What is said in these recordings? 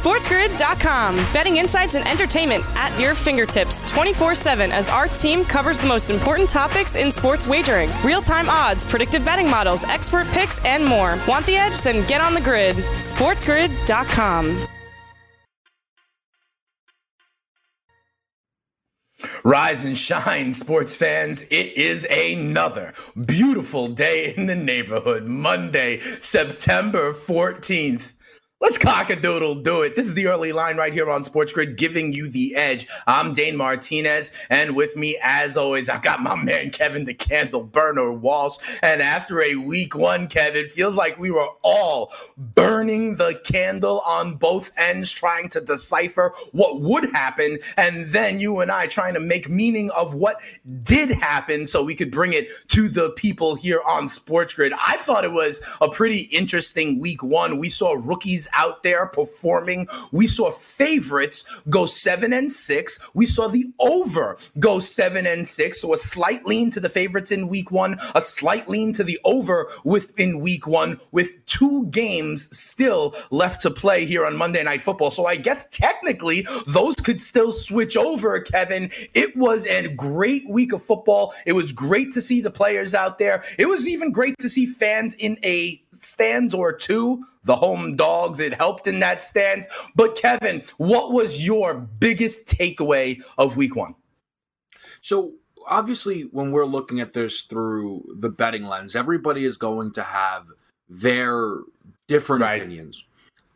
SportsGrid.com. Betting insights and entertainment at your fingertips 24 7 as our team covers the most important topics in sports wagering real time odds, predictive betting models, expert picks, and more. Want the edge? Then get on the grid. SportsGrid.com. Rise and shine, sports fans. It is another beautiful day in the neighborhood. Monday, September 14th. Let's cock a doodle do it. This is the early line right here on Sports Grid, giving you the edge. I'm Dane Martinez, and with me, as always, I got my man Kevin the Candle Burner Walsh. And after a week one, Kevin, feels like we were all burning the candle on both ends, trying to decipher what would happen, and then you and I trying to make meaning of what did happen so we could bring it to the people here on Sports Grid. I thought it was a pretty interesting week one. We saw rookies out there performing. We saw favorites go seven and six. We saw the over go seven and six. So a slight lean to the favorites in week one, a slight lean to the over within week one, with two games still left to play here on Monday Night Football. So I guess technically those could still switch over, Kevin. It was a great week of football. It was great to see the players out there. It was even great to see fans in a stands or two, the home dogs. It helped in that stands. But Kevin, what was your biggest takeaway of week one? So obviously, when we're looking at this through the betting lens, everybody is going to have their different right. opinions.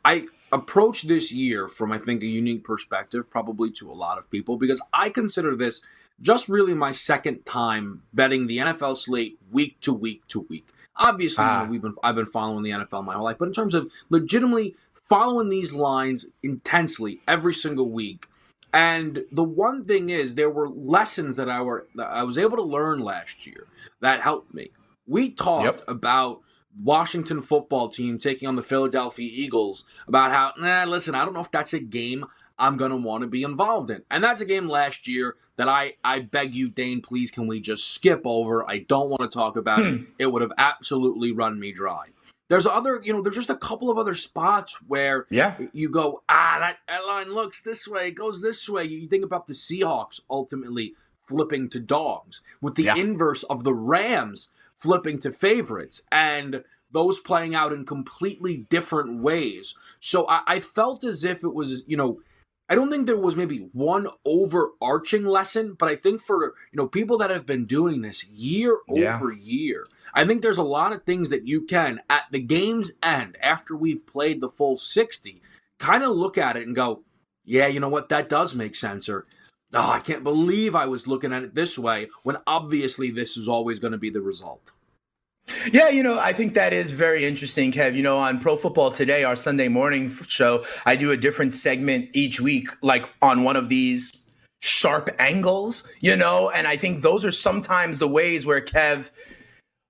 I approach this year from, I think, a unique perspective, probably to a lot of people, because I consider this just really my second time betting the NFL slate week to week to week. Obviously, ah. you know, we've been I've been following the NFL my whole life, but in terms of legitimately following these lines intensely every single week. And the one thing is, there were lessons that I were that I was able to learn last year that helped me. We talked yep. about Washington football team taking on the Philadelphia Eagles about how, nah, listen, I don't know if that's a game I'm going to want to be involved in. And that's a game last year that I, I beg you, Dane, please, can we just skip over? I don't want to talk about hmm. it. It would have absolutely run me dry. There's other, you know, there's just a couple of other spots where yeah. you go, ah, that, that line looks this way, it goes this way. You think about the Seahawks ultimately flipping to dogs, with the yeah. inverse of the Rams flipping to favorites. And those playing out in completely different ways. So I, I, felt as if it was, you know, I don't think there was maybe one overarching lesson, but I think for you know people that have been doing this year yeah. over year, I think there's a lot of things that you can at the game's end after we've played the full 60, kind of look at it and go, "Yeah, you know what? That does make sense." Or, "Oh, I can't believe I was looking at it this way," when obviously this is always going to be the result. Yeah, you know, I think that is very interesting, Kev. You know, on Pro Football Today, our Sunday morning show, I do a different segment each week, like on one of these sharp angles, you know, and I think those are sometimes the ways where Kev,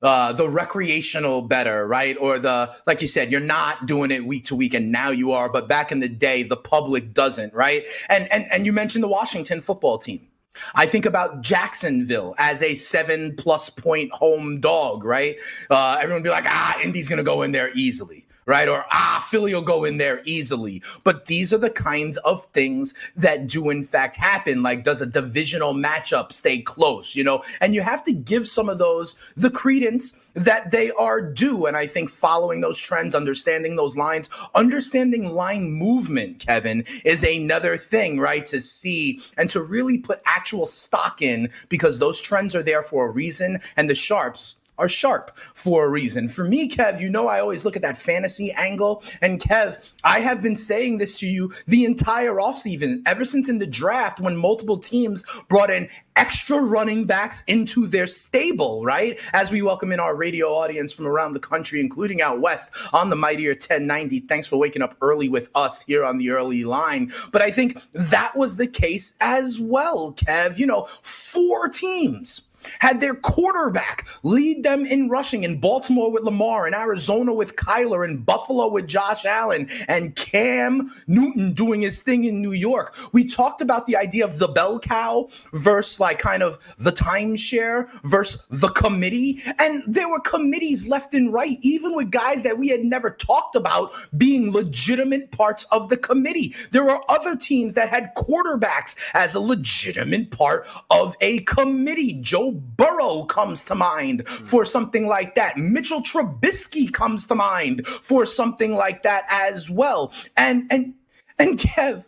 uh, the recreational bettor, right? Or the, like you said, you're not doing it week to week and now you are, but back in the day, the public doesn't, right? And, and, and you mentioned the Washington football team I think about Jacksonville as a seven plus point home dog, right? Uh, everyone be like, ah, Indy's going to go in there easily right? Or, ah, Philly will go in there easily. But these are the kinds of things that do, in fact, happen. Like, does a divisional matchup stay close, you know? And you have to give some of those the credence that they are due. And I think following those trends, understanding those lines, understanding line movement, Kevin, is another thing, right? To see and to really put actual stock in because those trends are there for a reason. And the sharps, are sharp for a reason. For me, Kev, you know I always look at that fantasy angle. And Kev, I have been saying this to you the entire offseason, ever since in the draft when multiple teams brought in extra running backs into their stable, right? As we welcome in our radio audience from around the country, including out west on the Mightier 1090. Thanks for waking up early with us here on the early line. But I think that was the case as well, Kev. You know, four teams had their quarterback lead them in rushing in Baltimore with Lamar, in Arizona with Kyler, in Buffalo with Josh Allen, and Cam Newton doing his thing in New York. We talked about the idea of the bell cow versus like kind of the timeshare versus the committee. And there were committees left and right, even with guys that we had never talked about being legitimate parts of the committee. There were other teams that had quarterbacks as a legitimate part of a committee. Joe Burrow comes to mind hmm. for something like that. Mitchell Trubisky comes to mind for something like that as well. And and and Kev,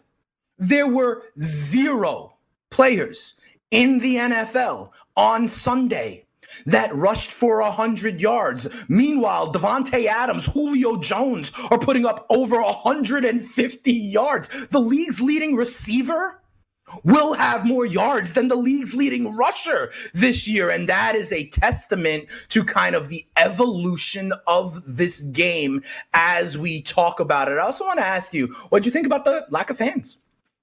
there were zero players in the NFL on Sunday that rushed for 100 yards. Meanwhile, Davante Adams, Julio Jones are putting up over 150 yards. The league's leading receiver will have more yards than the league's leading rusher this year. And that is a testament to kind of the evolution of this game as we talk about it. I also want to ask you, what do you think about the lack of fans?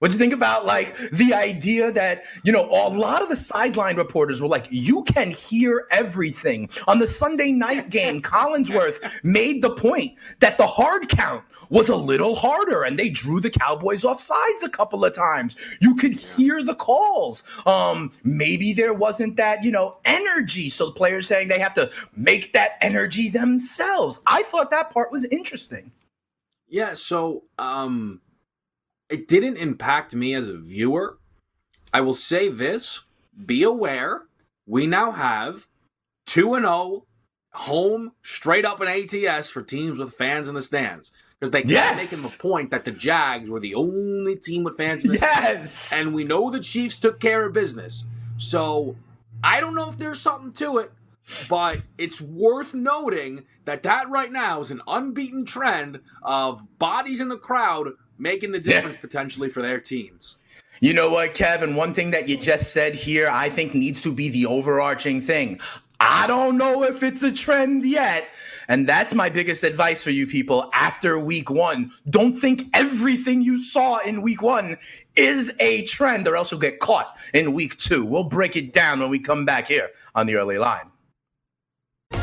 What do you think about like the idea that, you know, a lot of the sideline reporters were like, you can hear everything. On the Sunday night game, Collinsworth made the point that the hard count was a little harder and they drew the Cowboys off sides a couple of times. You could hear the calls. Um, maybe there wasn't that, you know, energy. So the players saying they have to make that energy themselves. I thought that part was interesting. Yeah, so um it didn't impact me as a viewer. I will say this be aware, we now have 2 and 0 home straight up in ATS for teams with fans in the stands because they kept yes. making the point that the Jags were the only team with fans in the yes. stands. And we know the Chiefs took care of business. So I don't know if there's something to it, but it's worth noting that that right now is an unbeaten trend of bodies in the crowd making the difference yeah. potentially for their teams. You know what, Kevin? One thing that you just said here, I think needs to be the overarching thing. I don't know if it's a trend yet. And that's my biggest advice for you people after week one. Don't think everything you saw in week one is a trend, or else you'll get caught in week two. We'll break it down when we come back here on the early line.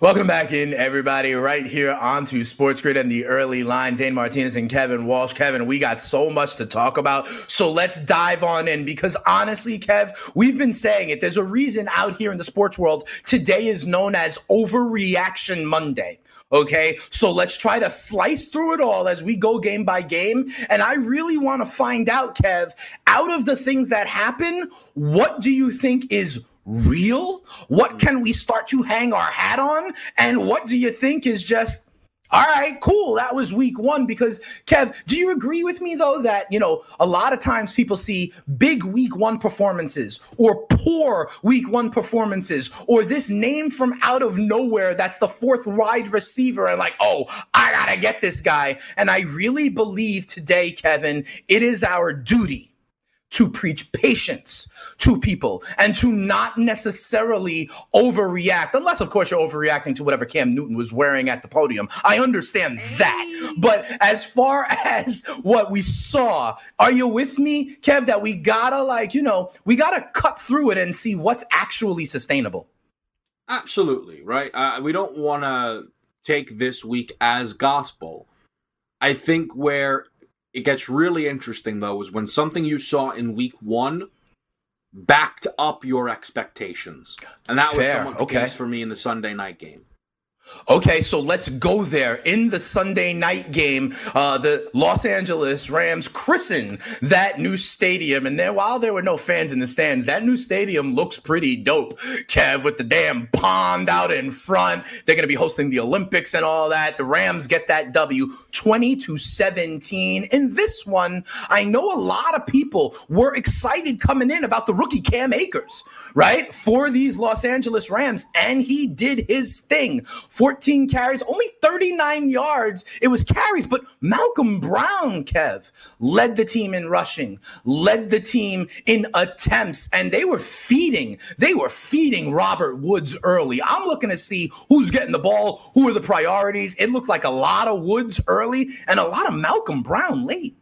Welcome back in, everybody, right here onto Sports Grid and the early line. Dane Martinez and Kevin Walsh. Kevin, we got so much to talk about. So let's dive on in because honestly, Kev, we've been saying it. There's a reason out here in the sports world today is known as Overreaction Monday. Okay. So let's try to slice through it all as we go game by game. And I really want to find out, Kev, out of the things that happen, what do you think is real? What mm. can we start to hang our hat on? And what do you think is just all right, cool. That was week one. Because, Kev, do you agree with me, though, that, you know, a lot of times people see big week one performances or poor week one performances or this name from out of nowhere that's the fourth wide receiver and like, oh, I got to get this guy. And I really believe today, Kevin, it is our duty to preach patience to people and to not necessarily overreact, unless, of course, you're overreacting to whatever Cam Newton was wearing at the podium. I understand that. But as far as what we saw, are you with me, Kev, that we gotta, like, you know, we gotta cut through it and see what's actually sustainable? Absolutely, right? Uh, we don't wanna take this week as gospel. I think where it gets really interesting though is when something you saw in week one backed up your expectations, and that Fair. was somewhat the okay. case for me in the Sunday night game. Okay, so let's go there. In the Sunday night game, uh, the Los Angeles Rams christen that new stadium. And then while there were no fans in the stands, that new stadium looks pretty dope. Kev, with the damn pond out in front. They're going to be hosting the Olympics and all that. The Rams get that W 20 to 17. In this one, I know a lot of people were excited coming in about the rookie Cam Akers, right? For these Los Angeles Rams. And he did his thing 14 carries, only 39 yards. It was carries, but Malcolm Brown, Kev, led the team in rushing, led the team in attempts, and they were feeding. They were feeding Robert Woods early. I'm looking to see who's getting the ball, who are the priorities. It looked like a lot of Woods early and a lot of Malcolm Brown late.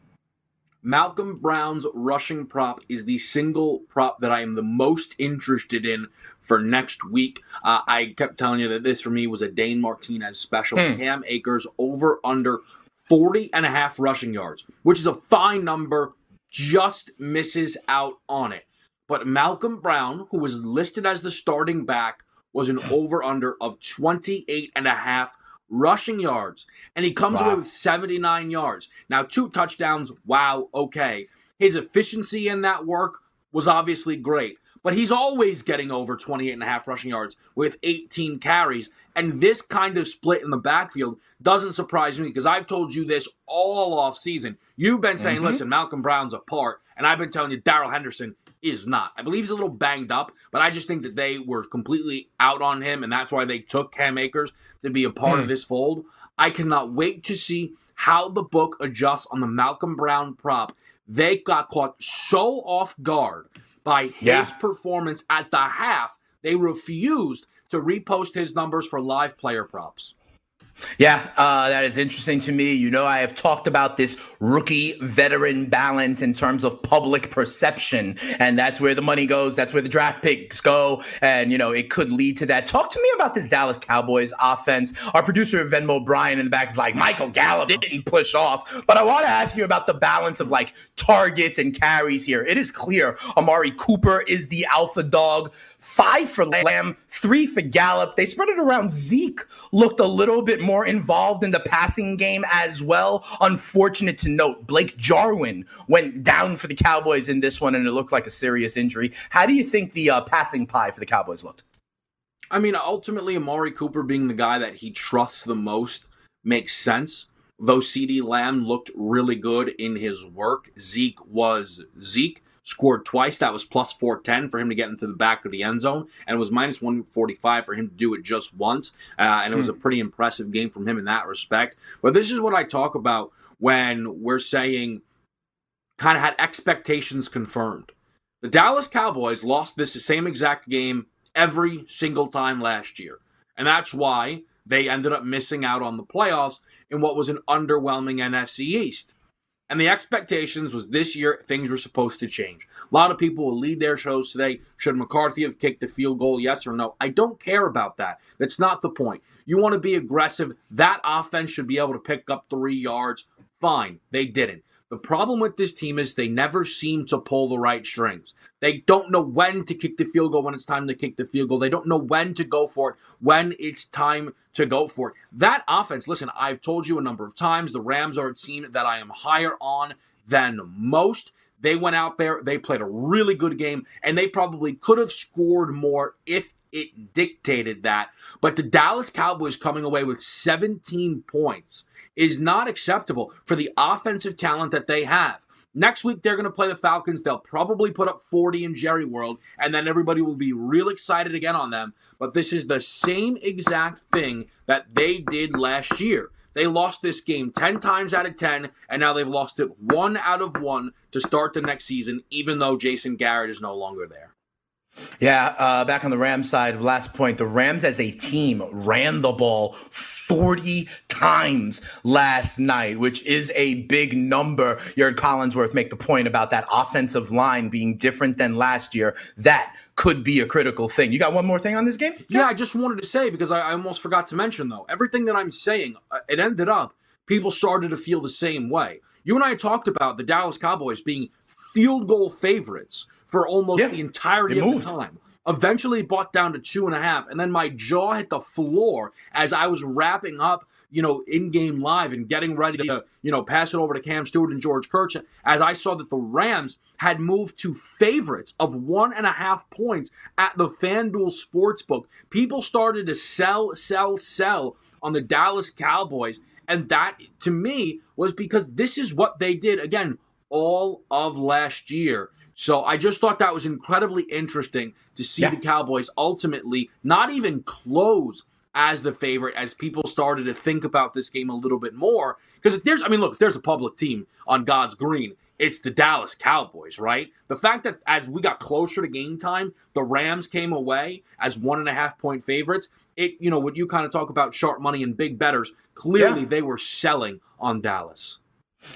Malcolm Brown's rushing prop is the single prop that I am the most interested in for next week. Uh, I kept telling you that this for me was a Dane Martinez special. Hmm. Cam Akers over under 40 and a half rushing yards, which is a fine number, just misses out on it. But Malcolm Brown, who was listed as the starting back, was an over under of 28 and a half rushing yards, and he comes wow. away with 79 yards. Now, two touchdowns, wow, okay. His efficiency in that work was obviously great, but he's always getting over 28 and a half rushing yards with 18 carries. And this kind of split in the backfield doesn't surprise me because I've told you this all off season. You've been saying, mm-hmm. listen, Malcolm Brown's a part, and I've been telling you Darrell Henderson is not. I believe he's a little banged up, but I just think that they were completely out on him, and that's why they took Cam Akers to be a part of hmm. this fold. I cannot wait to see how the book adjusts on the Malcolm Brown prop. They got caught so off guard by his yeah. performance at the half, they refused to repost his numbers for live player props. Yeah, uh, that is interesting to me. You know, I have talked about this rookie veteran balance in terms of public perception, and that's where the money goes. That's where the draft picks go, and you know, it could lead to that. Talk to me about this Dallas Cowboys offense. Our producer Venmo Brian in the back is like, Michael Gallup didn't push off, but I want to ask you about the balance of like targets and carries here. It is clear Amari Cooper is the alpha dog. Five for Lamb, three for Gallup. They spread it around. Zeke looked a little bit more involved in the passing game as well. Unfortunate to note, Blake Jarwin went down for the Cowboys in this one, and it looked like a serious injury. How do you think the uh, passing pie for the Cowboys looked? I mean, ultimately, Amari Cooper being the guy that he trusts the most makes sense. Though CeeDee Lamb looked really good in his work, Zeke was Zeke scored twice. That was plus 410 for him to get into the back of the end zone, and it was minus 145 for him to do it just once. Uh, and it was a hmm. pretty impressive game from him in that respect. But this is what I talk about when we're saying kind of had expectations confirmed. The Dallas Cowboys lost this same exact game every single time last year. And that's why they ended up missing out on the playoffs in what was an underwhelming NFC East. And the expectations was this year things were supposed to change. A lot of people will lead their shows today. Should McCarthy have kicked the field goal? Yes or no? I don't care about that. That's not the point. You want to be aggressive. That offense should be able to pick up three yards. Fine. They didn't. The problem with this team is they never seem to pull the right strings. They don't know when to kick the field goal when it's time to kick the field goal. They don't know when to go for it when it's time to go for it. That offense, listen, I've told you a number of times the Rams are a team that I am higher on than most. They went out there, they played a really good game, and they probably could have scored more if it dictated that. But the Dallas Cowboys coming away with 17 points is not acceptable for the offensive talent that they have. Next week, they're going to play the Falcons. They'll probably put up 40 in Jerry World, and then everybody will be real excited again on them. But this is the same exact thing that they did last year. They lost this game 10 times out of 10, and now they've lost it one out of one to start the next season, even though Jason Garrett is no longer there. Yeah, uh, back on the Rams side, last point. The Rams as a team ran the ball 40 times last night, which is a big number. Jurg Collinsworth make the point about that offensive line being different than last year. That could be a critical thing. You got one more thing on this game? Yeah, I just wanted to say, because I, I almost forgot to mention, though, everything that I'm saying, uh, it ended up, people started to feel the same way. You and I talked about the Dallas Cowboys being field goal favorites for almost yeah, the entirety of the time. Eventually bought down to two and a half, and then my jaw hit the floor as I was wrapping up, you know, in game live and getting ready to, you know, pass it over to Cam Stewart and George Kurtz. As I saw that the Rams had moved to favorites of one and a half points at the FanDuel Sportsbook. People started to sell, sell, sell on the Dallas Cowboys. And that, to me, was because this is what they did, again, all of last year. So I just thought that was incredibly interesting to see yeah. the Cowboys ultimately not even close as the favorite as people started to think about this game a little bit more. Because there's, I mean, look, there's a public team on God's green. It's the Dallas Cowboys, right? The fact that as we got closer to game time, the Rams came away as one and a half point favorites. It, you know, when you kind of talk about sharp money and big bettors, clearly yeah. they were selling on Dallas.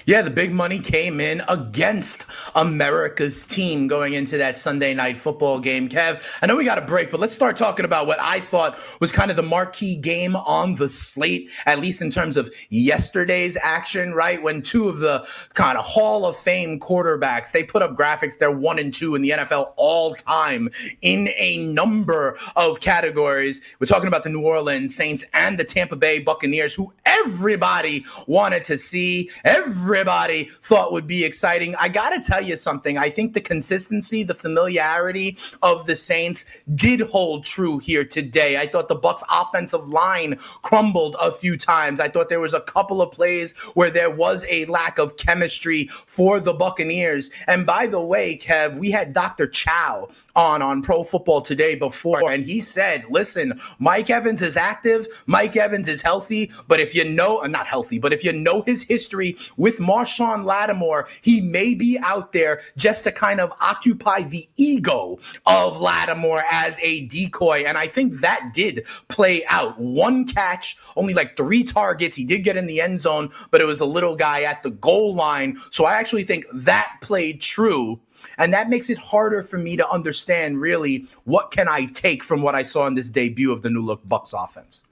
Yeah, the big money came in against America's team going into that Sunday night football game. Kev, I know we got a break, but let's start talking about what I thought was kind of the marquee game on the slate, at least in terms of yesterday's action, right? When two of the kind of Hall of Fame quarterbacks, they put up graphics, they're one and two in the NFL all time in a number of categories. We're talking about the New Orleans Saints and the Tampa Bay Buccaneers, who everybody wanted to see. Every everybody thought would be exciting. I got to tell you something. I think the consistency, the familiarity of the Saints did hold true here today. I thought the Bucs offensive line crumbled a few times. I thought there was a couple of plays where there was a lack of chemistry for the Buccaneers. And by the way, Kev, we had Dr. Chow on on Pro Football Today before, and he said, "Listen, Mike Evans is active. Mike Evans is healthy, but if you know, not healthy, but if you know his history with Marshawn Lattimore, he may be out there just to kind of occupy the ego of Lattimore as a decoy, and I think that did play out. One catch, only like three targets. He did get in the end zone, but it was a little guy at the goal line. So I actually think that played true." And that makes it harder for me to understand really what can I take from what I saw in this debut of the new look Bucs offense.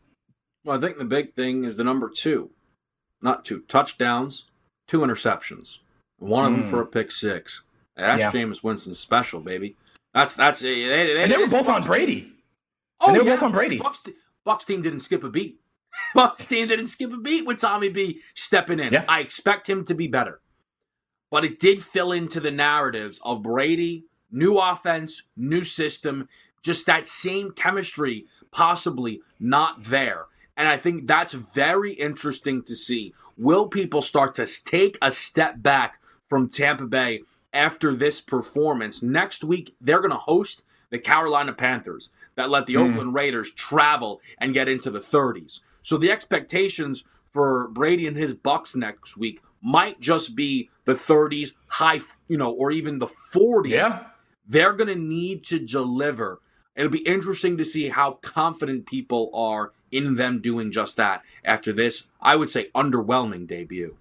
Well, I think the big thing is the number two, not two touchdowns, two interceptions, one of mm. them for a pick six. That's yeah. Jameis Winston special, baby. That's that's they, they, and they were both on Brady. Oh, and they were yeah. both on Brady. Bucs, Bucs team didn't skip a beat. Bucs team didn't skip a beat with Tommy B stepping in. Yeah. I expect him to be better but it did fill into the narratives of Brady, new offense, new system, just that same chemistry possibly not there. And I think that's very interesting to see. Will people start to take a step back from Tampa Bay after this performance? Next week, they're going to host the Carolina Panthers that let the mm. Oakland Raiders travel and get into the 30s. So the expectations for Brady and his Bucs next week might just be the 30s, high, you know, or even the 40s. Yeah. They're going to need to deliver. It'll be interesting to see how confident people are in them doing just that after this, I would say, underwhelming debut.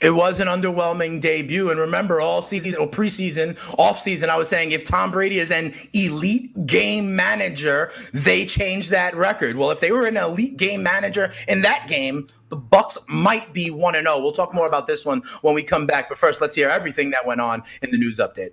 It was an underwhelming debut. And remember, all season or preseason, off season, I was saying if Tom Brady is an elite game manager, they change that record. Well, if they were an elite game manager in that game, the Bucs might be 1 0. We'll talk more about this one when we come back. But first, let's hear everything that went on in the news update.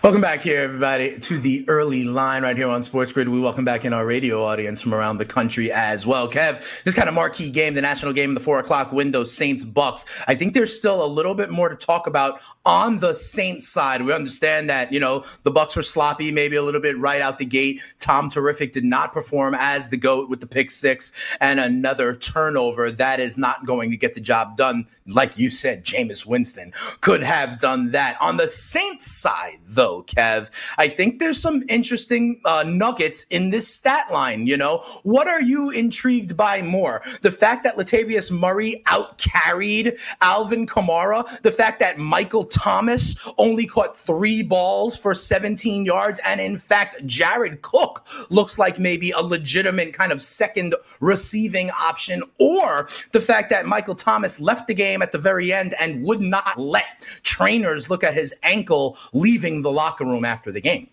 Welcome back here, everybody, to the early line right here on Sports Grid. We welcome back in our radio audience from around the country as well. Kev, this kind of marquee game, the national game in the four o'clock window, Saints Bucs. I think there's still a little bit more to talk about on the Saints side. We understand that, you know, the Bucs were sloppy, maybe a little bit right out the gate. Tom Terrific did not perform as the GOAT with the pick six and another turnover. That is not going to get the job done. Like you said, Jameis Winston could have done that. On the Saints side, though, Kev. I think there's some interesting uh, nuggets in this stat line. You know, what are you intrigued by more? The fact that Latavius Murray outcarried Alvin Kamara, the fact that Michael Thomas only caught three balls for 17 yards, and in fact, Jared Cook looks like maybe a legitimate kind of second receiving option, or the fact that Michael Thomas left the game at the very end and would not let trainers look at his ankle leaving the locker room after the game.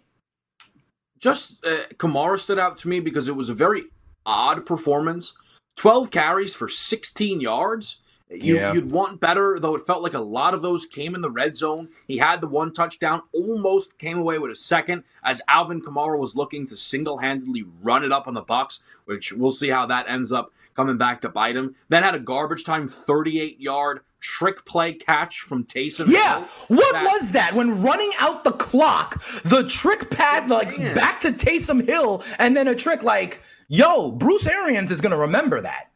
Just uh, Kamara stood out to me because it was a very odd performance. 12 carries for 16 yards. You, yeah. You'd want better, though it felt like a lot of those came in the red zone. He had the one touchdown, almost came away with a second as Alvin Kamara was looking to single handedly run it up on the Bucs, which we'll see how that ends up coming back to bite him. Then had a garbage time 38 yard trick play catch from Taysom. Yeah, Hill, what that, was that? When running out the clock, the trick pad like man. back to Taysom Hill, and then a trick like, yo, Bruce Arians is gonna remember that.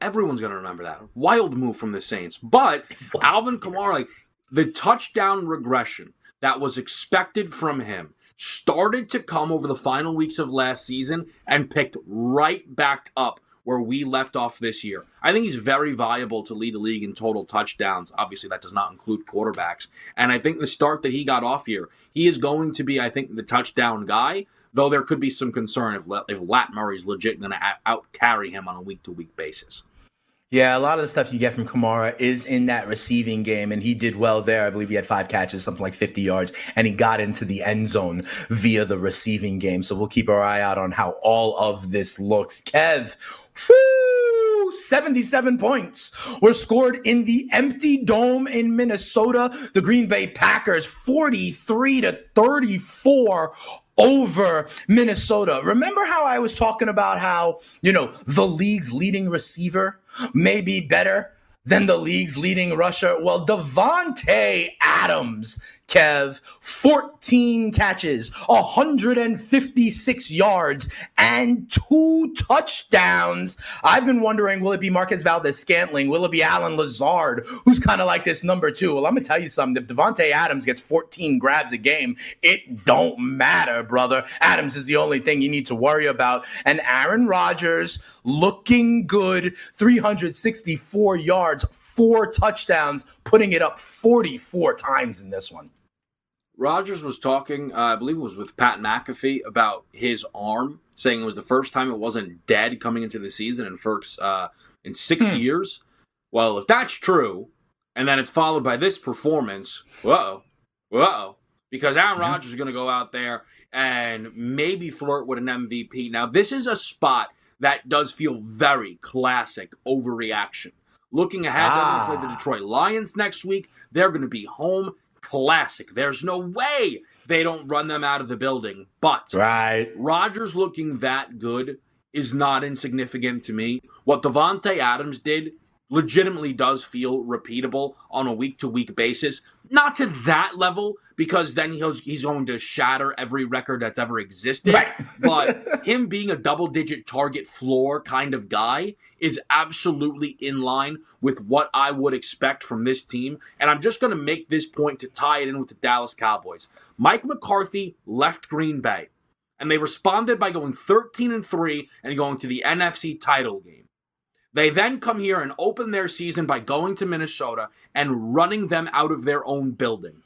Everyone's gonna remember that wild move from the Saints. But Alvin Kamara, like the touchdown regression that was expected from him started to come over the final weeks of last season and picked right back up where we left off this year. I think he's very viable to lead the league in total touchdowns. Obviously, that does not include quarterbacks. And I think the start that he got off here, he is going to be, I think, the touchdown guy. Though there could be some concern if if Lat Murray's legit going to out carry him on a week to week basis. Yeah, a lot of the stuff you get from Kamara is in that receiving game, and he did well there. I believe he had five catches, something like 50 yards, and he got into the end zone via the receiving game. So we'll keep our eye out on how all of this looks. Kev, whoo, 77 points were scored in the empty dome in Minnesota. The Green Bay Packers 43 to 34 over Minnesota. Remember how I was talking about how, you know, the league's leading receiver may be better than the league's leading rusher? Well, Davante Adams Kev, 14 catches, 156 yards, and two touchdowns. I've been wondering, will it be Marquez Valdes-Scantling? Will it be Allen Lazard, who's kind of like this number two? Well, I'm gonna tell you something. If Davante Adams gets 14 grabs a game, it don't matter, brother. Adams is the only thing you need to worry about. And Aaron Rodgers looking good, 364 yards, four touchdowns, putting it up 44 times in this one. Rodgers was talking, uh, I believe it was with Pat McAfee, about his arm, saying it was the first time it wasn't dead coming into the season in first uh, in six hmm. years. Well, if that's true, and then it's followed by this performance, whoa, whoa, because Aaron Rodgers is going to go out there and maybe flirt with an MVP. Now, this is a spot that does feel very classic overreaction. Looking ahead, ah. they're going to play the ah. Detroit Lions next week. They're going to be home classic. There's no way they don't run them out of the building. But right. Rodgers looking that good is not insignificant to me. What Davante Adams did legitimately does feel repeatable on a week to week basis. Not to that level, because then he's he's going to shatter every record that's ever existed. Right. but him being a double digit target floor kind of guy is absolutely in line with what I would expect from this team. And I'm just going to make this point to tie it in with the Dallas Cowboys. Mike McCarthy left Green Bay, and they responded by going 13 and 3 and going to the NFC title game. They then come here and open their season by going to Minnesota and running them out of their own building.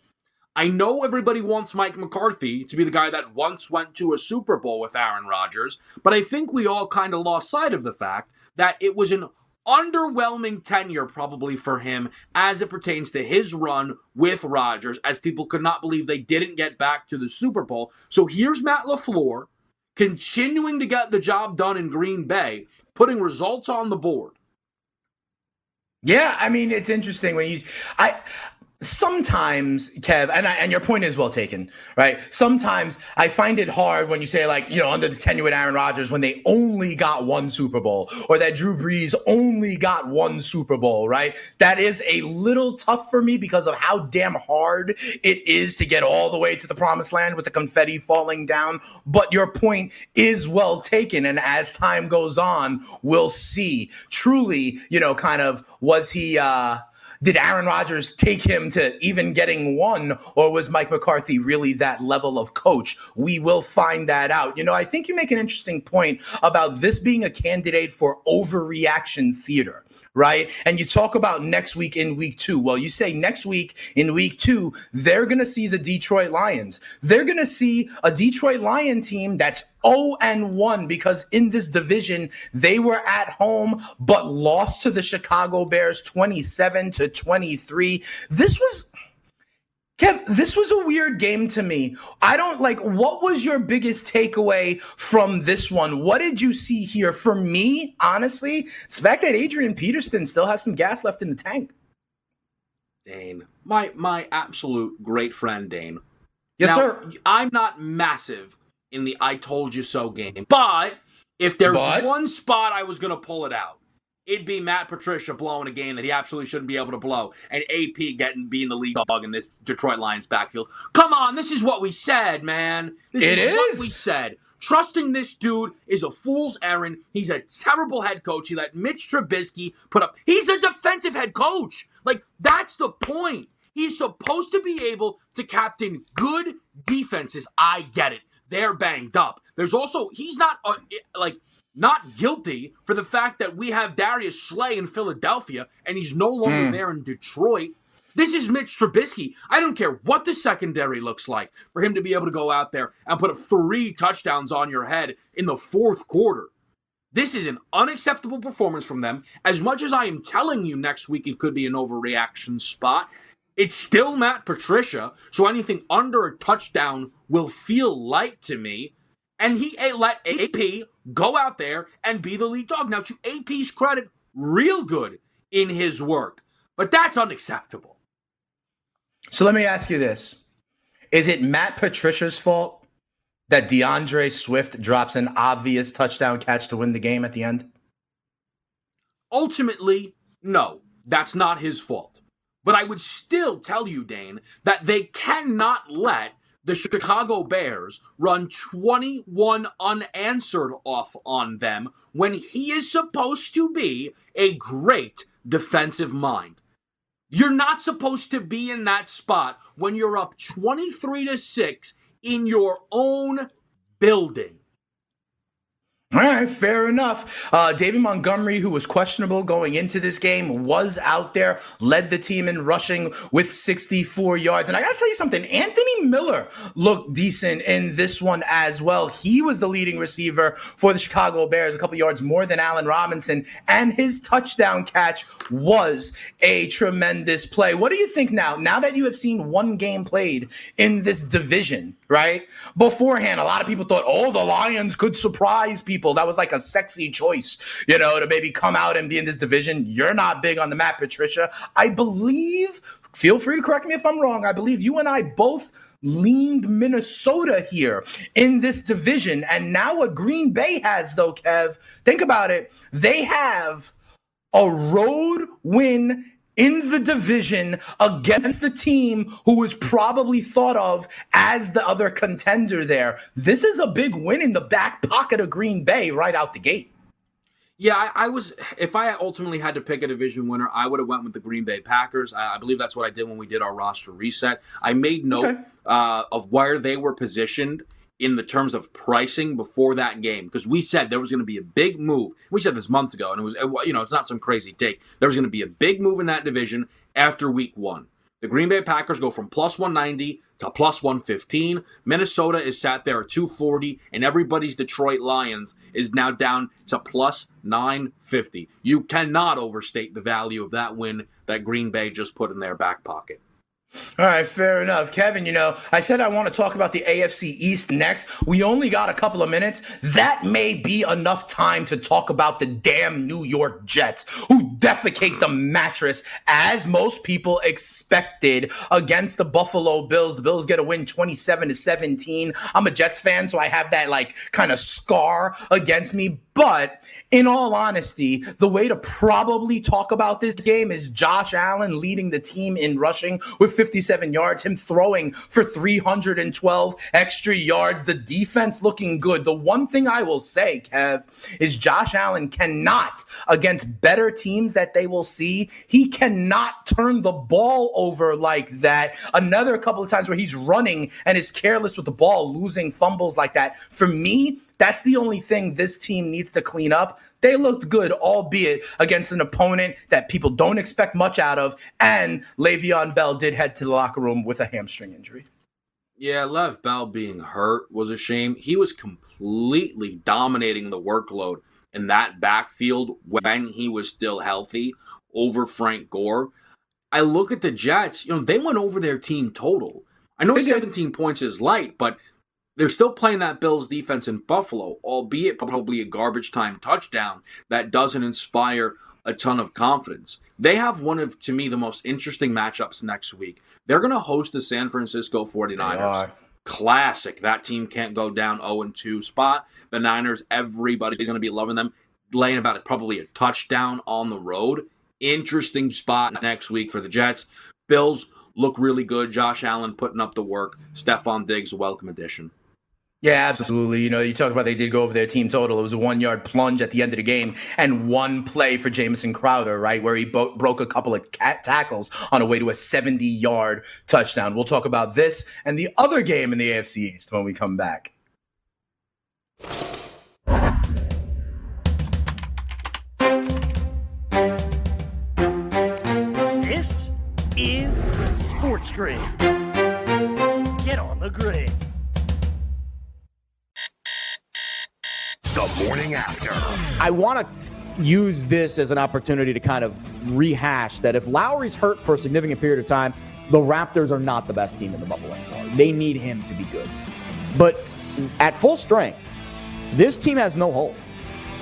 I know everybody wants Mike McCarthy to be the guy that once went to a Super Bowl with Aaron Rodgers, but I think we all kind of lost sight of the fact that it was an underwhelming tenure probably for him as it pertains to his run with Rodgers, as people could not believe they didn't get back to the Super Bowl. So here's Matt LaFleur continuing to get the job done in Green Bay, putting results on the board. Yeah, I mean it's interesting when you I sometimes kev and, I, and your point is well taken right? Sometimes i find it hard when you say like you know under the tenure with aaron rodgers when they only got one super bowl or that drew brees only got one super bowl right? That is a little tough for me because of how damn hard it is to get all the way to the promised land with the confetti falling down. But your point is well taken and as time goes on we'll see. Truly you know kind of was he uh did Aaron Rodgers take him to even getting one, or was Mike McCarthy really that level of coach? We will find that out. You know, I think you make an interesting point about this being a candidate for overreaction theater right? And you talk about next week in week two. Well, you say next week in week two, they're going to see the Detroit Lions. They're going to see a Detroit Lion team that's 0 and 1 because in this division they were at home but lost to the Chicago Bears 27 to 23. This was Kev, this was a weird game to me. I don't like what was your biggest takeaway from this one? What did you see here? For me, honestly, it's the fact that Adrian Peterson still has some gas left in the tank. Dane. My my absolute great friend Dane. Yes, now, sir. I'm not massive in the I told you so game. But if there's but? one spot I was gonna pull it out, it'd be Matt Patricia blowing a game that he absolutely shouldn't be able to blow, and AP getting being the lead dog in this Detroit Lions backfield. Come on, this is what we said, man. This it is, is what we said. Trusting this dude is a fool's errand. He's a terrible head coach. He let Mitch Trubisky put up. He's a defensive head coach. Like that's the point. He's supposed to be able to captain good defenses. I get it. They're banged up. There's also he's not uh, like not guilty for the fact that we have Darius Slay in Philadelphia and he's no longer mm. there in Detroit. This is Mitch Trubisky. I don't care what the secondary looks like for him to be able to go out there and put up three touchdowns on your head in the fourth quarter. This is an unacceptable performance from them. As much as I am telling you next week it could be an overreaction spot, it's still Matt Patricia. So anything under a touchdown will feel light to me. And he eh, let AP go out there and be the lead dog. Now, to AP's credit, real good in his work, but that's unacceptable. So let me ask you this Is it Matt Patricia's fault that D'Andre Swift drops an obvious touchdown catch to win the game at the end? Ultimately, no, that's not his fault. But I would still tell you, Dane, that they cannot let the Chicago Bears run 21 unanswered off on them when he is supposed to be a great defensive mind. You're not supposed to be in that spot when you're up 23 to 6 in your own building. All right, fair enough. Uh, David Montgomery, who was questionable going into this game, was out there, led the team in rushing with 64 yards. And I got to tell you something Anthony Miller looked decent in this one as well. He was the leading receiver for the Chicago Bears, a couple yards more than Allen Robinson. And his touchdown catch was a tremendous play. What do you think now? Now that you have seen one game played in this division, right? Beforehand, a lot of people thought, oh, the Lions could surprise people. That was like a sexy choice, you know, to maybe come out and be in this division. You're not big on the Matt, Patricia. I believe, feel free to correct me if I'm wrong. I believe you and I both leaned Minnesota here in this division. And now what Green Bay has, though, Kev, think about it. They have a road win in the division against the team who was probably thought of as the other contender there. This is a big win in the back pocket of Green Bay right out the gate. Yeah, I, I was. If I ultimately had to pick a division winner, I would have went with the Green Bay Packers. I, I, believe that's what I did when we did our roster reset. I made note okay. uh, of where they were positioned in the terms of pricing before that game because we said there was going to be a big move. We said this months ago, and it was you know it's not some crazy take. There was going to be a big move in that division after Week One. The Green Bay Packers go from plus 190 to plus 115. Minnesota is sat there at 240, and everybody's Detroit Lions is now down to plus 950. You cannot overstate the value of that win that Green Bay just put in their back pocket. All right, fair enough. Kevin, you know, I said I want to talk about the AFC East next. We only got a couple of minutes. That may be enough time to talk about the damn New York Jets, who defecate the mattress as most people expected against the Buffalo Bills. The Bills get a win 27 to 17. I'm a Jets fan, so I have that like kind of scar against me. But in all honesty, the way to probably talk about this game is Josh Allen leading the team in rushing with 57 yards, him throwing for 312 extra yards, the defense looking good. The one thing I will say, Kev, is Josh Allen cannot, against better teams that they will see, he cannot turn the ball over like that. Another couple of times where he's running and is careless with the ball, losing fumbles like that. For me, that's the only thing this team needs to clean up. They looked good, albeit against an opponent that people don't expect much out of. And Le'Veon Bell did head to the locker room with a hamstring injury. Yeah, Lev Bell being hurt was a shame. He was completely dominating the workload in that backfield when he was still healthy over Frank Gore. I look at the Jets, you know, they went over their team total. I know 17 points is light, but they're still playing that Bills defense in Buffalo, albeit probably a garbage time touchdown that doesn't inspire a ton of confidence. They have one of, to me, the most interesting matchups next week. They're going to host the San Francisco 49ers. Classic. That team can't go down 0 2 spot. The Niners, everybody's going to be loving them. laying about it, probably a touchdown on the road. Interesting spot next week for the Jets. Bills look really good. Josh Allen putting up the work. Stefon Diggs, welcome addition. Yeah, absolutely. You know, you talk about they did go over their team total. It was a one yard plunge at the end of the game and one play for Jamison Crowder, right, where he bo- broke a couple of tackles on a way to a 70 yard touchdown. We'll talk about this and the other game in the AFC East when we come back. This is Sports Grid. Get on the grid. Morning after. I want to use this as an opportunity to kind of rehash that if Lowry's hurt for a significant period of time, the Raptors are not the best team in the bubble anymore. They need him to be good. But at full strength, this team has no holes.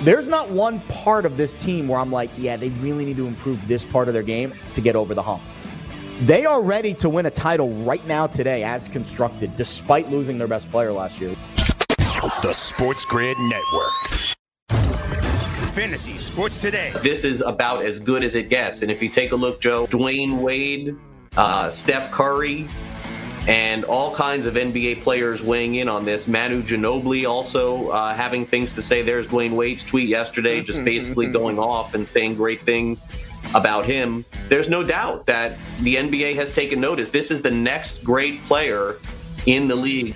There's not one part of this team where I'm like, yeah, they really need to improve this part of their game to get over the hump. They are ready to win a title right now today as constructed, despite losing their best player last year. The Sports Grid Network. Fantasy Sports Today. This is about as good as it gets. And if you take a look, Joe, Dwyane Wade, uh, Steph Curry, and all kinds of NBA players weighing in on this. Manu Ginobili also uh, having things to say. There's Dwyane Wade's tweet yesterday, just basically going off and saying great things about him. There's no doubt that the NBA has taken notice. This is the next great player in the league.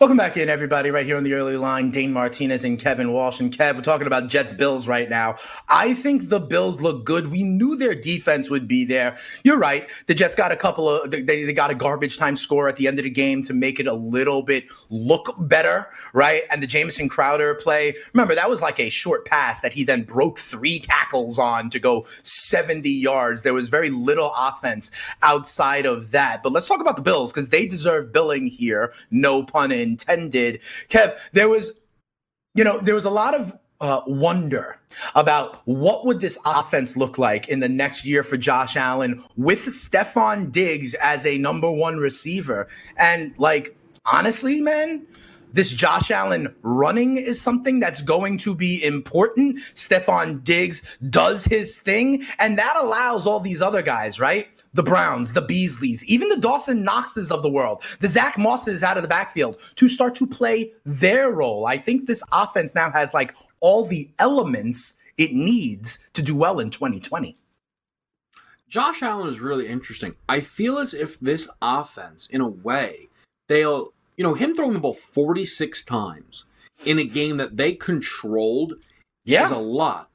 Welcome back in, everybody, right here on the early line. Dane Martinez and Kevin Walsh. And Kev, we're talking about Jets Bills right now. I think the Bills look good. We knew their defense would be there. You're right. The Jets got a couple of, they, they got a garbage time score at the end of the game to make it a little bit look better, right? And the Jamison Crowder play, remember, that was like a short pass that he then broke three tackles on to go 70 yards. There was very little offense outside of that. But let's talk about the Bills because they deserve billing here. No pun intended intended. Kev, there was, you know, there was a lot of uh, wonder about what would this offense look like in the next year for Josh Allen with Stefon Diggs as a number one receiver. And like, honestly, man, this Josh Allen running is something that's going to be important. Stefon Diggs does his thing, and that allows all these other guys, right? The Browns, the Beasleys, even the Dawson Knoxes of the world, the Zack Mosses out of the backfield to start to play their role. I think this offense now has like all the elements it needs to do well in 2020. Josh Allen is really interesting. I feel as if this offense, in a way, they'll, you know, him throwing the ball 46 times in a game that they controlled yeah. is a lot.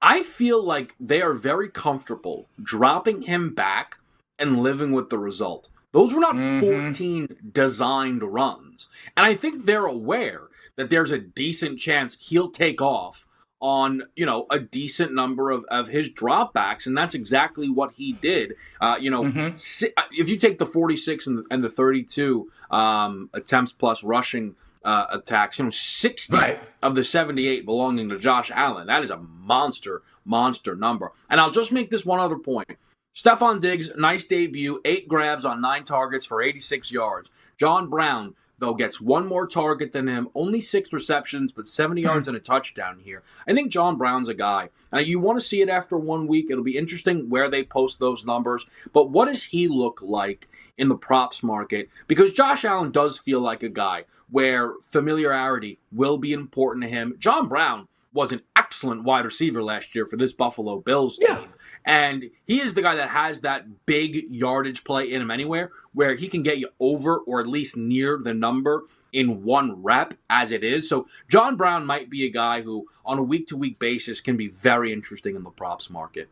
I feel like they are very comfortable dropping him back and living with the result. Those were not mm-hmm. 14 designed runs. And I think they're aware that there's a decent chance he'll take off on, you know, a decent number of, of his dropbacks. And that's exactly what he did. Uh, you know, mm-hmm. si- uh, if you take the 46 and the, and the 32 um, attempts plus rushing uh, attacks. You know, 60 right. of the 78 belonging to Josh Allen. That is a monster, monster number. And I'll just make this one other point. Stefon Diggs, nice debut, eight grabs on nine targets for 86 yards. John Brown, though, gets one more target than him, only six receptions, but 70 mm-hmm. yards and a touchdown here. I think John Brown's a guy. And you want to see it after one week. It'll be interesting where they post those numbers. But what does he look like in the props market? Because Josh Allen does feel like a guy where familiarity will be important to him. John Brown was an excellent wide receiver last year for this Buffalo Bills team. Yeah. And he is the guy that has that big yardage play in him anywhere where he can get you over or at least near the number in one rep as it is. So John Brown might be a guy who on a week to week basis can be very interesting in the props market.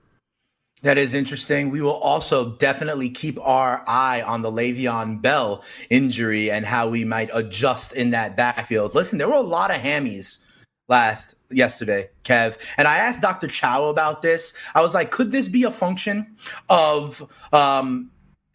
That is interesting. We will also definitely keep our eye on the Le'Veon Bell injury and how we might adjust in that backfield. Listen, there were a lot of hammies last yesterday, Kev, and I asked Dr. Chow about this. I was like, could this be a function of um,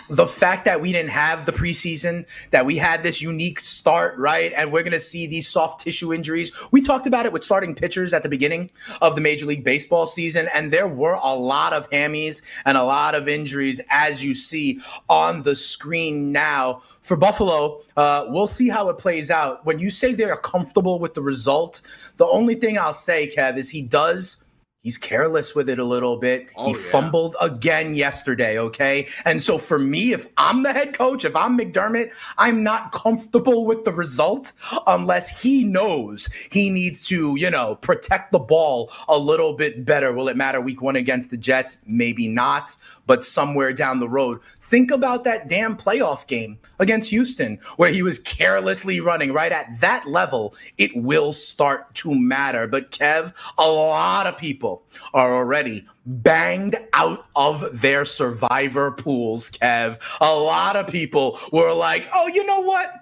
the fact that we didn't have the preseason, that we had this unique start, right? And we're going to see these soft tissue injuries. We talked about it with starting pitchers at the beginning of the Major League Baseball season, and there were a lot of hammies and a lot of injuries, as you see on the screen now. For Buffalo, uh, we'll see how it plays out. When you say they're comfortable with the result, the only thing I'll say, Kev, is he does he's careless with it a little bit. Oh, he yeah. fumbled again yesterday, okay? And so for me, if I'm the head coach, if I'm McDermott, I'm not comfortable with the result unless he knows he needs to, you know, protect the ball a little bit better. Will it matter week 1 against the Jets? Maybe not, but somewhere down the road. Think about that damn playoff game against Houston where he was carelessly running right at that level. It will start to matter. But Kev, a lot of people are already banged out of their survivor pools, Kev. A lot of people were like, oh, you know what?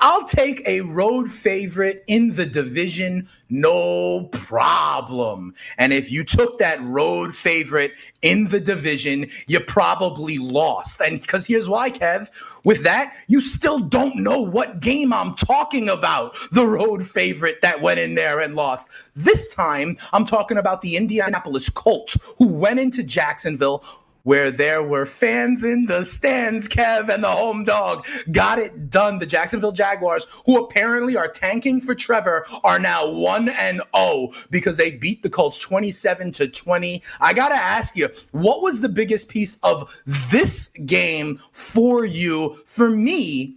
I'll take a road favorite in the division, no problem. And if you took that road favorite in the division, you probably lost. And because here's why, Kev, with that, you still don't know what game I'm talking about. The road favorite that went in there and lost. This time, I'm talking about the Indianapolis Colts, who went into Jacksonville where there were fans in the stands, Kev, and the home dog got it done. The Jacksonville Jaguars, who apparently are tanking for Trevor, are now 1 and 0 because they beat the Colts 27 to 20. I got to ask you, what was the biggest piece of this game for you? For me,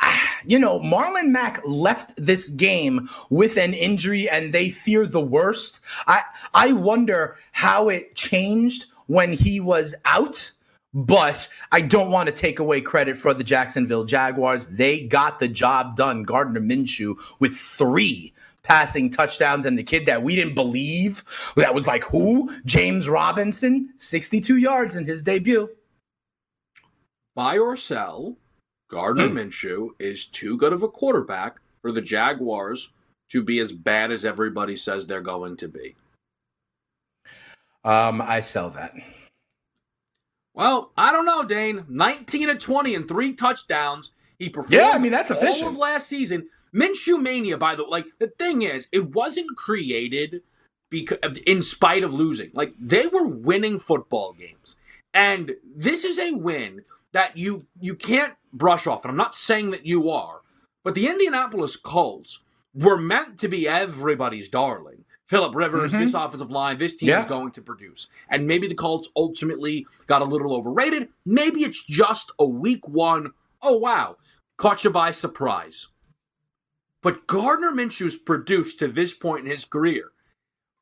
ah, you know, Marlon Mack left this game with an injury and they fear the worst. I I wonder how it changed when he was out. But I don't want to take away credit for the Jacksonville Jaguars. They got the job done. Gardner Minshew with three passing touchdowns, and the kid that we didn't believe that was like who? James Robinson, 62 yards in his debut. Buy or sell, Gardner mm. Minshew is too good of a quarterback for the Jaguars to be as bad as everybody says they're going to be. Um, I sell that. Well, I don't know, Dane. 19 to 20 and three touchdowns. He performed. Yeah, I mean that's efficient. All of last season, Minshew mania. By the way, like the thing is, it wasn't created because in spite of losing. Like they were winning football games, and this is a win that you you can't brush off. And I'm not saying that you are, but the Indianapolis Colts were meant to be everybody's darling. Philip Rivers, mm-hmm. this offensive line, this team yeah. is going to produce. And maybe the Colts ultimately got a little overrated. Maybe it's just a week one. Oh, wow. Caught you by surprise. But Gardner Minshew's produced to this point in his career.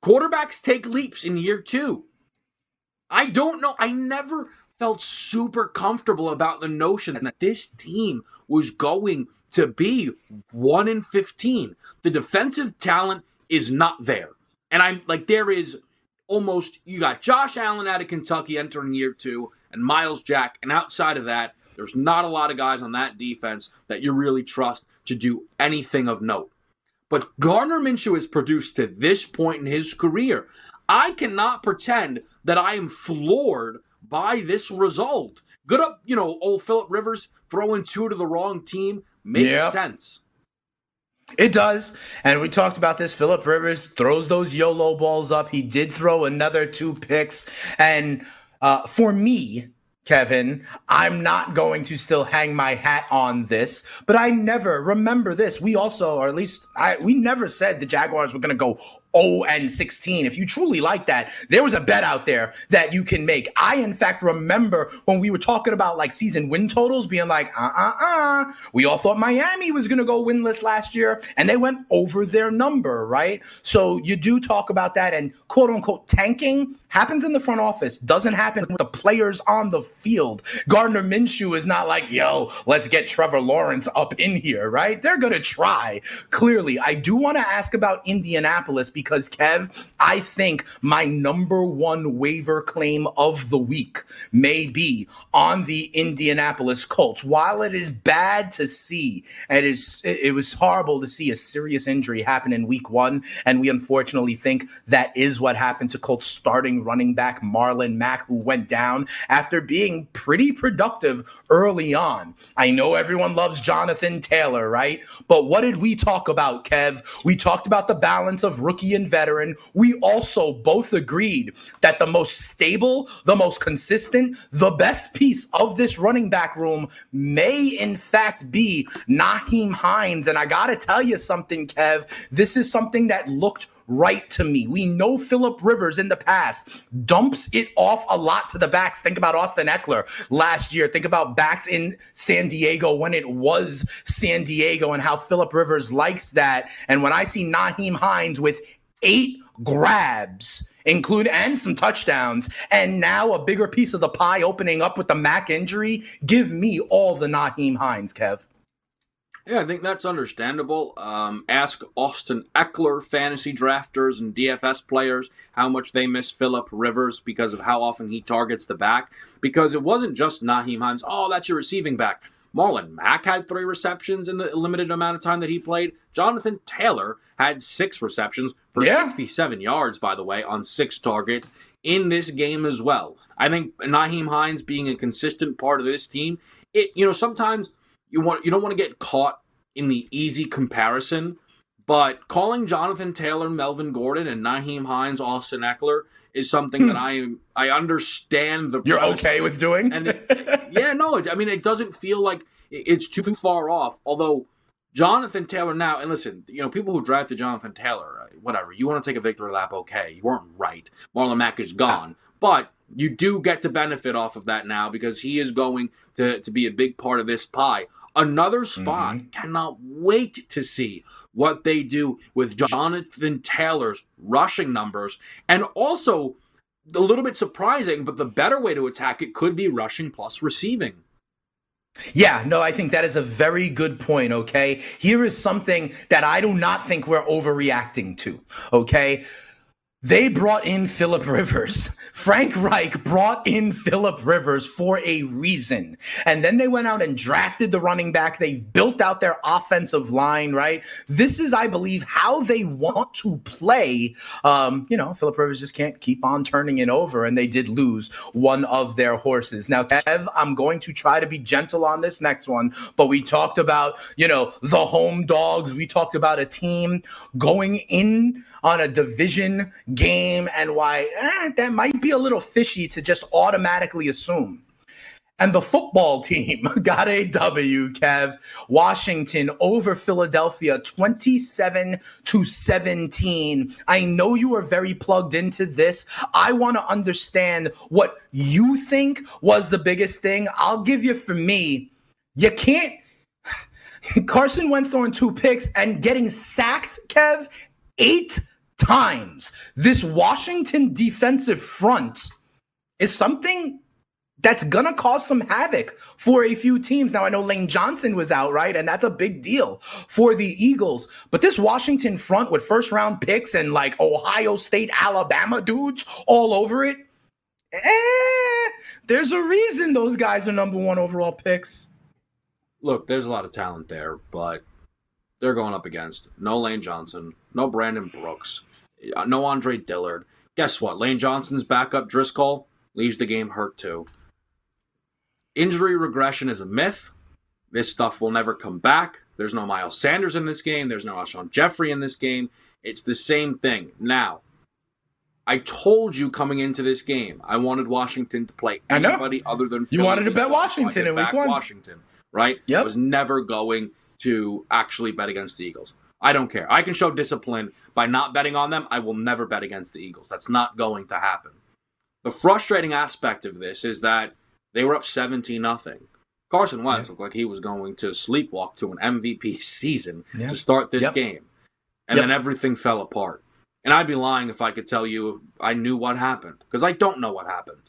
Quarterbacks take leaps in year two. I don't know. I never felt super comfortable about the notion that this team was going to be 1 in 15. The defensive talent is not there. And I'm like, there is almost, you got Josh Allen out of Kentucky entering year two and Myles Jack. And outside of that, there's not a lot of guys on that defense that you really trust to do anything of note. But Gardner Minshew has produced to this point in his career. I cannot pretend that I am floored by this result. Good up, you know, old Philip Rivers throwing two to the wrong team makes sense. It does. And we talked about this. Philip Rivers throws those YOLO balls up. He did throw another two picks. And uh, for me, Kevin, I'm not going to still hang my hat on this, but I never remember this. We also, or at least I, we never said the Jaguars were going to go 0 and 16. If you truly like that, there was a bet out there that you can make. I, in fact, remember when we were talking about like season win totals being like, uh uh uh. We all thought Miami was going to go winless last year, and they went over their number, right? So you do talk about that, and quote unquote tanking happens in the front office, doesn't happen with the players on the field. Gardner Minshew is not like, yo, let's get Trevor Lawrence up in here, right? They're going to try. Clearly, I do want to ask about Indianapolis because, Kev, I think my number one waiver claim of the week may be on the Indianapolis Colts. While it is bad to see, and it, is, it was horrible to see a serious injury happen in week one, and we unfortunately think that is what happened to Colts starting starting running back Marlon Mack, who went down after being pretty productive early on. I know everyone loves Jonathan Taylor, right? But what did we talk about, Kev? We talked about the balance of rookie and veteran. We also both agreed that the most stable, the most consistent, the best piece of this running back room may, in fact, be Nyheim Hines. And I got to tell you something, Kev. This is something that looked right to me. We know Philip Rivers in the past dumps it off a lot to the backs. Think about Austin Ekeler last year. Think about backs in San Diego when it was San Diego and how Philip Rivers likes that. And when I see Nyheim Hines with eight grabs, include and some touchdowns, and now a bigger piece of the pie opening up with the Mack injury, give me all the Nyheim Hines, Kev. Yeah, I think that's understandable. Um, ask Austin Ekeler fantasy drafters and DFS players how much they miss Philip Rivers because of how often he targets the back. Because it wasn't just Nyheim Hines. Oh, that's your receiving back. Marlon Mack had three receptions in the limited amount of time that he played. Jonathan Taylor had six receptions for yeah. 67 yards, by the way, on six targets in this game as well. I think Nyheim Hines being a consistent part of this team, it you know sometimes you want you don't want to get caught in the easy comparison, but calling Jonathan Taylor, Melvin Gordon, and Nyheim Hines, Austin Ekeler is something hmm. that I I understand the. You're okay with doing, and it, yeah, no, I mean it doesn't feel like it's too far off. Although Jonathan Taylor now, and listen, you know, people who drafted Jonathan Taylor, uh, whatever, you want to take a victory lap, okay, you weren't right. Marlon Mack is gone, but you do get to benefit off of that now because he is going to, to be a big part of this pie. Another spot. Mm-hmm. Cannot wait to see what they do with Jonathan Taylor's rushing numbers. And also, a little bit surprising, but the better way to attack it could be rushing plus receiving. Yeah, no, I think that is a very good point. Okay. Here is something that I do not think we're overreacting to. Okay. They brought in Philip Rivers. Frank Reich brought in Philip Rivers for a reason. And then they went out and drafted the running back. They built out their offensive line, right? This is, I believe, how they want to play. Um, you know, Philip Rivers just can't keep on turning it over. And they did lose one of their horses. Now, Kev, I'm going to try to be gentle on this next one, but we talked about, you know, the home dogs. We talked about a team going in on a division game and why eh, that might be a little fishy to just automatically assume. And the football team got a W, Kev. Washington over Philadelphia 27 to 17. I know you are very plugged into this. I want to understand what you think was the biggest thing. I'll give you for me, you can't. Carson Wentz throwing two picks and getting sacked, Kev, eight times. This Washington defensive front is something that's gonna cause some havoc for a few teams. Now I know Lane Johnson was out, right? And that's a big deal for the Eagles. But this Washington front with first round picks and like Ohio State, Alabama dudes all over it. Eh, there's a reason those guys are number one overall picks. Look, there's a lot of talent there, but they're going up against no Lane Johnson, no Brandon Brooks, Uh, no Andre Dillard. Guess what? Lane Johnson's backup Driscoll leaves the game hurt too. Injury regression is a myth. This stuff will never come back. There's no Miles Sanders in this game. There's no Alshon Jeffery in this game. It's the same thing. Now, I told you coming into this game, I wanted Washington to play anybody other than Philly. You wanted to bet Washington in week one. Washington, right? Yep. I was never going to actually bet against the Eagles. I don't care. I can show discipline by not betting on them. I will never bet against the Eagles. That's not going to happen. The frustrating aspect of this is that they were up 17 nothing. Carson Wentz yeah. looked like he was going to sleepwalk to an MVP season yeah. to start this yep. game. And yep. then everything fell apart. And I'd be lying if I could tell you I knew what happened, because I don't know what happened.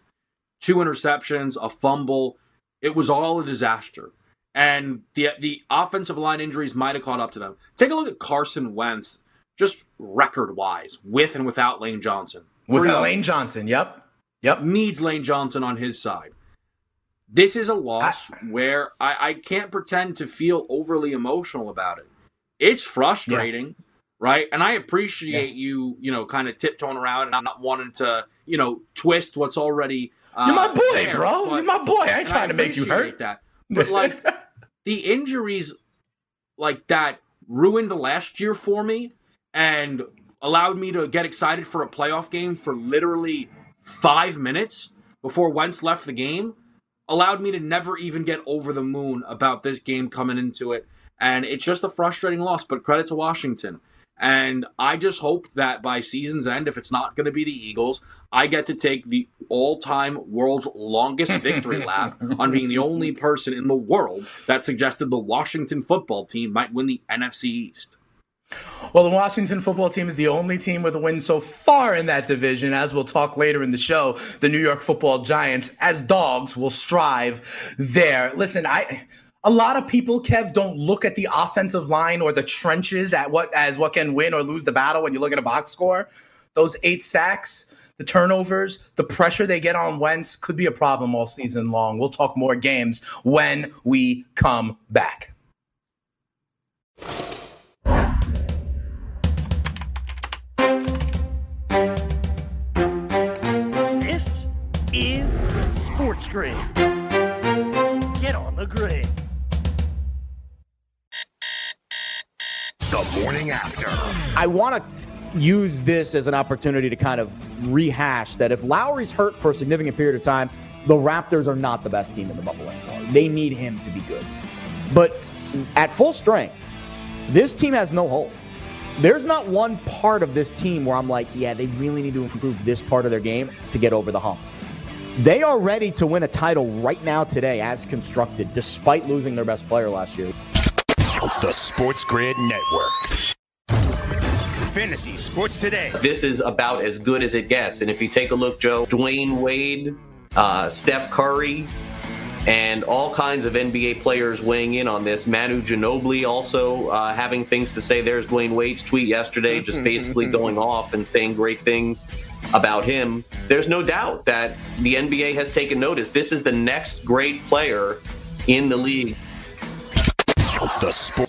Two interceptions, a fumble. It was all a disaster and the the offensive line injuries might have caught up to them. Take a look at Carson Wentz, just record wise, with and without Lane Johnson. Without Lane Johnson, yep, yep, needs Lane Johnson on his side. This is a loss I, where I, I can't pretend to feel overly emotional about it. It's frustrating, yeah. right? And I appreciate yeah. you, you know, kind of tiptoeing around and not wanting to, you know, twist what's already. Uh, You're my boy, there, bro. But, You're my boy. I ain't trying to make you hurt. That, but like the injuries, like that, ruined last year for me and allowed me to get excited for a playoff game for literally five minutes before Wentz left the game. Allowed me to never even get over the moon about this game coming into it. And it's just a frustrating loss, but credit to Washington. And I just hope that by season's end, if it's not going to be the Eagles, I get to take the all time world's longest victory lap on being the only person in the world that suggested the Washington football team might win the NFC East. Well, the Washington football team is the only team with a win so far in that division. As we'll talk later in the show, the New York football giants, as dogs, will strive there. Listen, I a lot of people, Kev, don't look at the offensive line or the trenches at what as what can win or lose the battle when you look at a box score. Those eight sacks, the turnovers, the pressure they get on Wentz could be a problem all season long. We'll talk more games when we come back. This is Sports Grid. Get on the grid. The morning after. I want to use this as an opportunity to kind of rehash that if Lowry's hurt for a significant period of time, the Raptors are not the best team in the bubble anymore. They need him to be good. But at full strength, this team has no holes. There's not one part of this team where I'm like, yeah, they really need to improve this part of their game to get over the hump. They are ready to win a title right now today as constructed, despite losing their best player last year. The Sports Grid Network. Fantasy Sports Today. This is about as good as it gets. And if you take a look, Joe, Dwyane Wade, uh, Steph Curry, and all kinds of NBA players weighing in on this. Manu Ginobili also uh, having things to say. There's Dwyane Wade's tweet yesterday, just basically going off and saying great things about him. There's no doubt that the NBA has taken notice. This is the next great player in the league. The sport.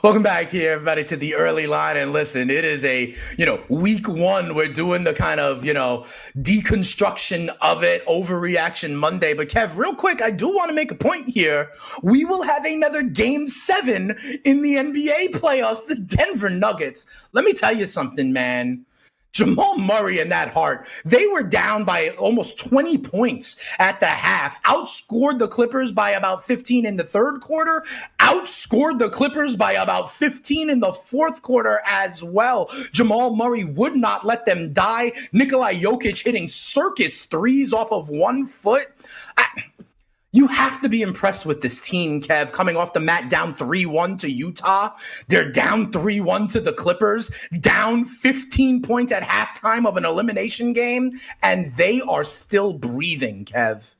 Welcome back here, everybody, to the early line. And listen, it is a, you know, week one. We're doing the kind of, you know, deconstruction of it, overreaction Monday. But Kev, real quick, I do want to make a point here. We will have another game seven in the NBA playoffs, the Denver Nuggets. Let me tell you something, man. Jamal Murray and that heart, they were down by almost 20 points at the half, outscored the Clippers by about 15 in the third quarter, outscored the Clippers by about 15 in the fourth quarter as well. Jamal Murray would not let them die. Nikolai Jokic hitting circus threes off of one foot. I, you have to be impressed with this team, Kev, coming off the mat down 3 1 to Utah. They're down 3 1 to the Clippers, down 15 points at halftime of an elimination game, and they are still breathing, Kev.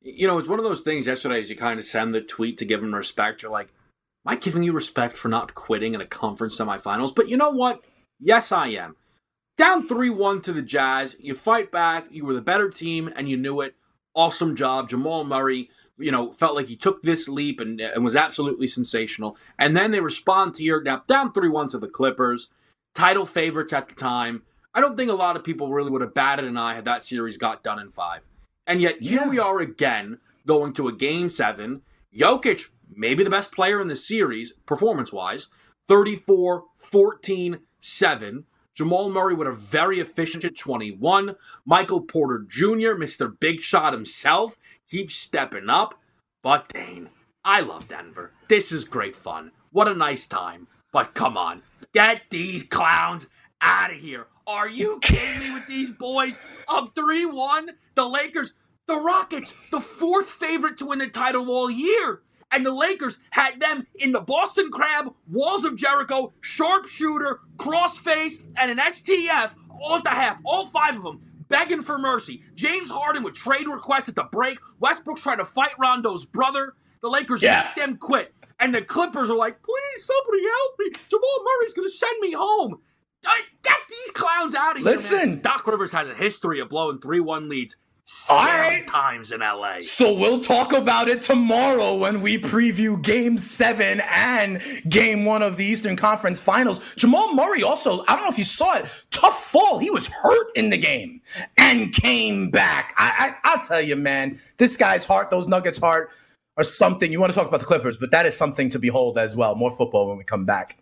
You know, it's one of those things yesterday as you kind of send the tweet to give them respect. You're like, am I giving you respect for not quitting in a conference semifinals? But you know what? Yes, I am. Down 3 1 to the Jazz. You fight back. You were the better team, and you knew it awesome job. Jamal Murray, you know, felt like he took this leap and, and was absolutely sensational. And then they respond to your now down 3 1 to the Clippers, title favorites at the time. I don't think a lot of people really would have batted an eye had that series got done in five. And yet here yeah. we are again going to a game seven. Jokic, maybe the best player in the series, performance wise, 34 14 7. Jamal Murray with a very efficient 21. Michael Porter Jr., Mr. Big Shot himself, keeps stepping up. But Dane, I love Denver. This is great fun. What a nice time. But come on, get these clowns out of here. Are you kidding me with these boys? Up 3 1, the Lakers, the Rockets, the fourth favorite to win the title all year and the Lakers had them in the Boston Crab, Walls of Jericho, sharpshooter, crossface, and an STF all at the half. All five of them begging for mercy. James Harden with trade requests at the break. Westbrook's trying to fight Rondo's brother. The Lakers Yeah. make them quit. And the Clippers are like, please, somebody help me. Jamal Murray's going to send me home. Get these clowns out of here. Listen. man. Doc Rivers has a history of blowing 3 1 leads All right. times in LA. So we'll talk about it tomorrow when we preview game seven and game one of the Eastern Conference Finals. Jamal Murray also, I don't know if you saw it, tough fall. He was hurt in the game and came back. I, I, I'll tell you, man, this guy's heart, those Nuggets' heart, are something. You want to talk about the Clippers, but that is something to behold as well. More football when we come back.